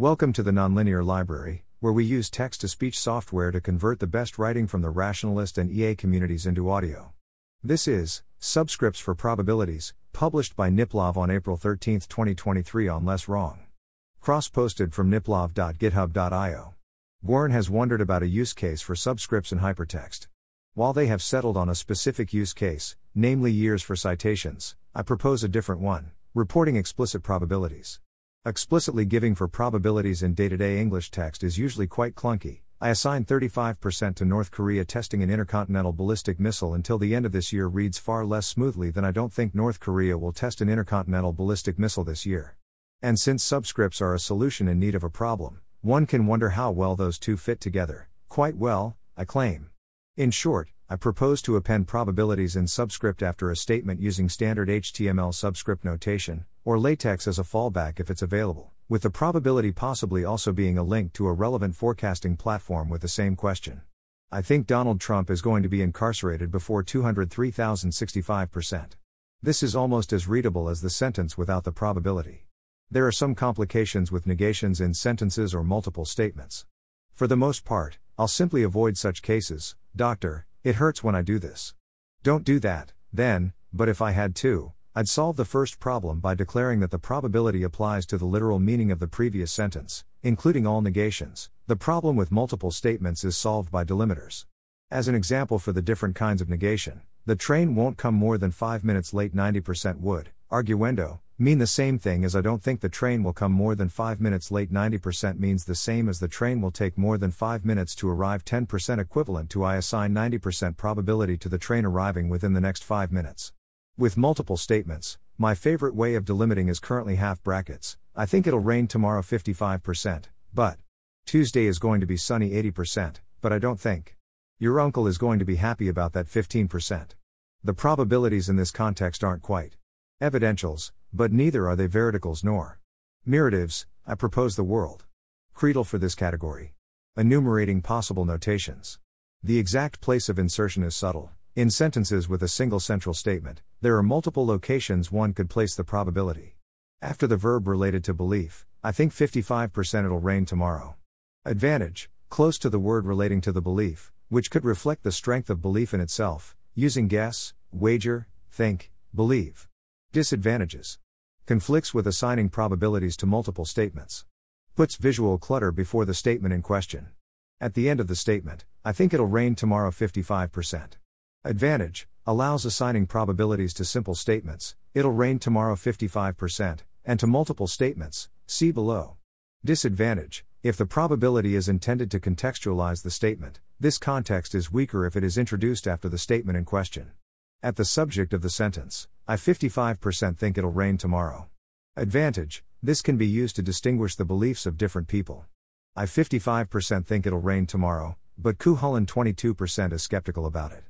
Welcome to the Nonlinear Library, where we use text to speech software to convert the best writing from the rationalist and EA communities into audio. This is Subscripts for Probabilities, published by Niplav on April 13, 2023 on LessWrong. Cross posted from niplav.github.io. Gwern has wondered about a use case for subscripts in hypertext. While they have settled on a specific use case, namely years for citations, I propose a different one reporting explicit probabilities. Explicitly giving for probabilities in day to day English text is usually quite clunky. I assign 35% to North Korea testing an intercontinental ballistic missile until the end of this year reads far less smoothly than I don't think North Korea will test an intercontinental ballistic missile this year. And since subscripts are a solution in need of a problem, one can wonder how well those two fit together. Quite well, I claim. In short, I propose to append probabilities in subscript after a statement using standard HTML subscript notation, or LaTeX as a fallback if it's available, with the probability possibly also being a link to a relevant forecasting platform with the same question. I think Donald Trump is going to be incarcerated before 203,065%. This is almost as readable as the sentence without the probability. There are some complications with negations in sentences or multiple statements. For the most part, I'll simply avoid such cases. Doctor, it hurts when I do this. Don't do that, then, but if I had to, I'd solve the first problem by declaring that the probability applies to the literal meaning of the previous sentence, including all negations. The problem with multiple statements is solved by delimiters. As an example for the different kinds of negation, the train won't come more than 5 minutes late 90% would, arguendo, mean the same thing as I don't think the train will come more than 5 minutes late 90% means the same as the train will take more than 5 minutes to arrive 10% equivalent to I assign 90% probability to the train arriving within the next 5 minutes. With multiple statements, my favorite way of delimiting is currently half brackets. I think it'll rain tomorrow 55%, but Tuesday is going to be sunny 80%, but I don't think. Your uncle is going to be happy about that 15%. The probabilities in this context aren't quite evidentials, but neither are they veridicals nor miratives. I propose the world credal for this category. Enumerating possible notations. The exact place of insertion is subtle. In sentences with a single central statement, there are multiple locations one could place the probability. After the verb related to belief, I think 55% it'll rain tomorrow. Advantage, close to the word relating to the belief, which could reflect the strength of belief in itself, using guess, wager, think, believe. Disadvantages. Conflicts with assigning probabilities to multiple statements. Puts visual clutter before the statement in question. At the end of the statement, I think it'll rain tomorrow 55%. Advantage allows assigning probabilities to simple statements, it'll rain tomorrow 55%, and to multiple statements, see below. Disadvantage if the probability is intended to contextualize the statement, this context is weaker if it is introduced after the statement in question. At the subject of the sentence, I 55% think it'll rain tomorrow. Advantage this can be used to distinguish the beliefs of different people. I 55% think it'll rain tomorrow, but Kuhullen 22% is skeptical about it.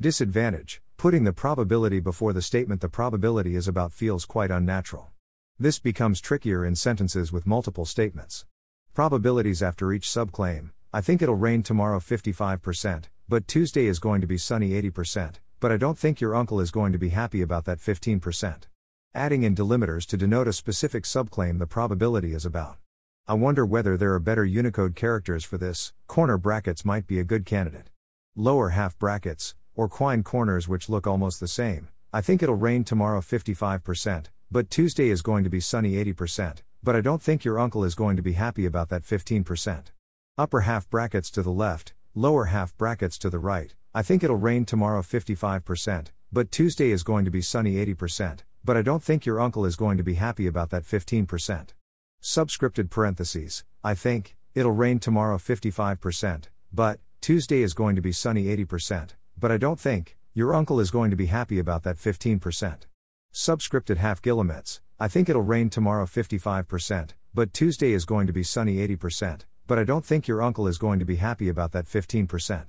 Disadvantage Putting the probability before the statement the probability is about feels quite unnatural. This becomes trickier in sentences with multiple statements. Probabilities after each subclaim I think it'll rain tomorrow 55%, but Tuesday is going to be sunny 80%, but I don't think your uncle is going to be happy about that 15%. Adding in delimiters to denote a specific subclaim the probability is about. I wonder whether there are better Unicode characters for this, corner brackets might be a good candidate. Lower half brackets, or Quine corners which look almost the same. I think it'll rain tomorrow 55%, but Tuesday is going to be sunny 80%, but I don't think your uncle is going to be happy about that 15%. Upper half brackets to the left, lower half brackets to the right. I think it'll rain tomorrow 55%, but Tuesday is going to be sunny 80%, but I don't think your uncle is going to be happy about that 15%. Subscripted parentheses, I think, it'll rain tomorrow 55%, but, Tuesday is going to be sunny 80%, but I don't think, your uncle is going to be happy about that 15%. Subscripted half guillemets, I think it'll rain tomorrow 55%, but Tuesday is going to be sunny 80%, but I don't think your uncle is going to be happy about that 15%.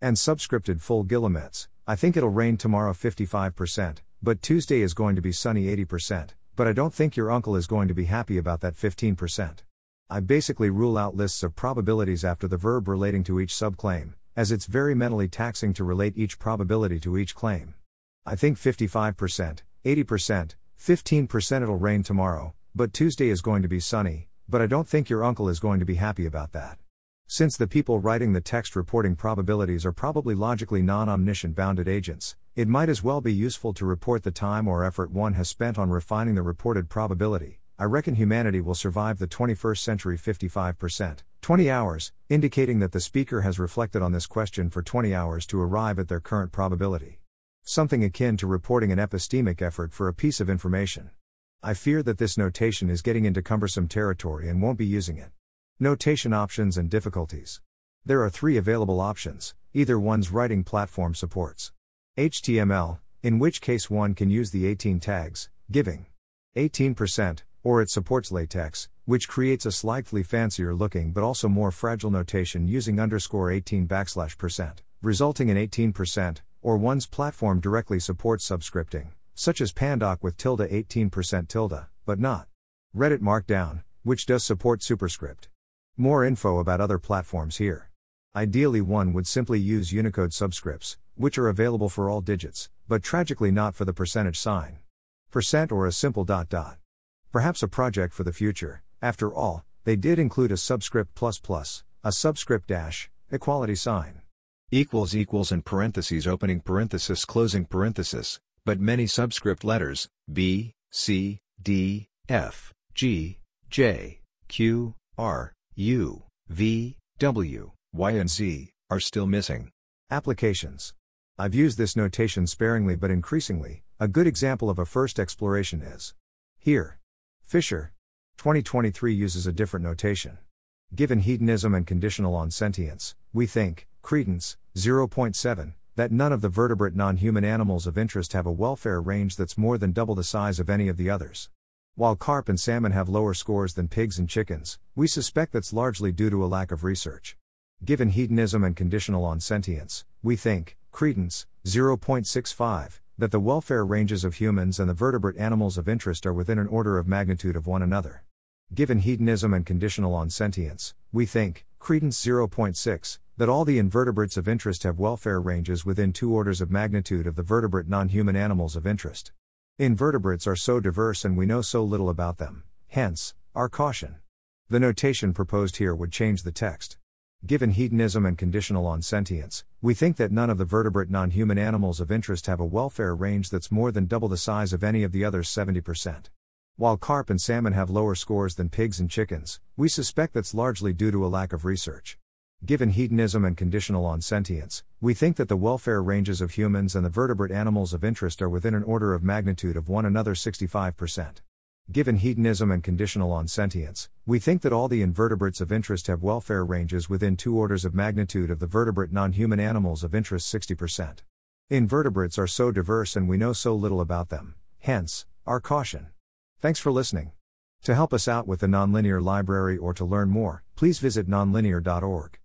And subscripted full guillemets, I think it'll rain tomorrow 55%, but Tuesday is going to be sunny 80%, but I don't think your uncle is going to be happy about that 15%. I basically rule out lists of probabilities after the verb relating to each subclaim, as it's very mentally taxing to relate each probability to each claim. I think 55%, 80%, 15% it'll rain tomorrow, but Tuesday is going to be sunny, but I don't think your uncle is going to be happy about that. Since the people writing the text reporting probabilities are probably logically non omniscient bounded agents, it might as well be useful to report the time or effort one has spent on refining the reported probability. I reckon humanity will survive the 21st century 55%, 20 hours, indicating that the speaker has reflected on this question for 20 hours to arrive at their current probability. Something akin to reporting an epistemic effort for a piece of information. I fear that this notation is getting into cumbersome territory and won't be using it. Notation options and difficulties. There are three available options, either one's writing platform supports. HTML, in which case one can use the 18 tags, giving 18%, or it supports LaTeX, which creates a slightly fancier looking but also more fragile notation using underscore 18 backslash percent, resulting in 18%, or one's platform directly supports subscripting, such as Pandoc with tilde 18% tilde, but not Reddit Markdown, which does support superscript. More info about other platforms here. Ideally, one would simply use Unicode subscripts, which are available for all digits, but tragically not for the percentage sign. Percent or a simple dot dot. Perhaps a project for the future. After all, they did include a subscript plus plus, a subscript dash, equality sign. Equals equals and parentheses opening parenthesis closing parenthesis, but many subscript letters, B, C, D, F, G, J, Q, R, U, V, W, Y, and Z are still missing. Applications. I've used this notation sparingly but increasingly. A good example of a first exploration is here. Fischer. 2023 uses a different notation. Given hedonism and conditional on sentience, we think, credence, 0.7, that none of the vertebrate non human animals of interest have a welfare range that's more than double the size of any of the others. While carp and salmon have lower scores than pigs and chickens, we suspect that's largely due to a lack of research. Given hedonism and conditional on sentience, we think, credence, 0.65, that the welfare ranges of humans and the vertebrate animals of interest are within an order of magnitude of one another. Given hedonism and conditional on sentience, we think, credence 0.6, that all the invertebrates of interest have welfare ranges within two orders of magnitude of the vertebrate non human animals of interest. Invertebrates are so diverse and we know so little about them, hence, our caution. The notation proposed here would change the text. Given hedonism and conditional on sentience, we think that none of the vertebrate non human animals of interest have a welfare range that's more than double the size of any of the others 70%. While carp and salmon have lower scores than pigs and chickens, we suspect that's largely due to a lack of research. Given hedonism and conditional on sentience, we think that the welfare ranges of humans and the vertebrate animals of interest are within an order of magnitude of one another 65%. Given hedonism and conditional on sentience, we think that all the invertebrates of interest have welfare ranges within two orders of magnitude of the vertebrate non human animals of interest 60%. Invertebrates are so diverse and we know so little about them, hence, our caution. Thanks for listening. To help us out with the Nonlinear Library or to learn more, please visit nonlinear.org.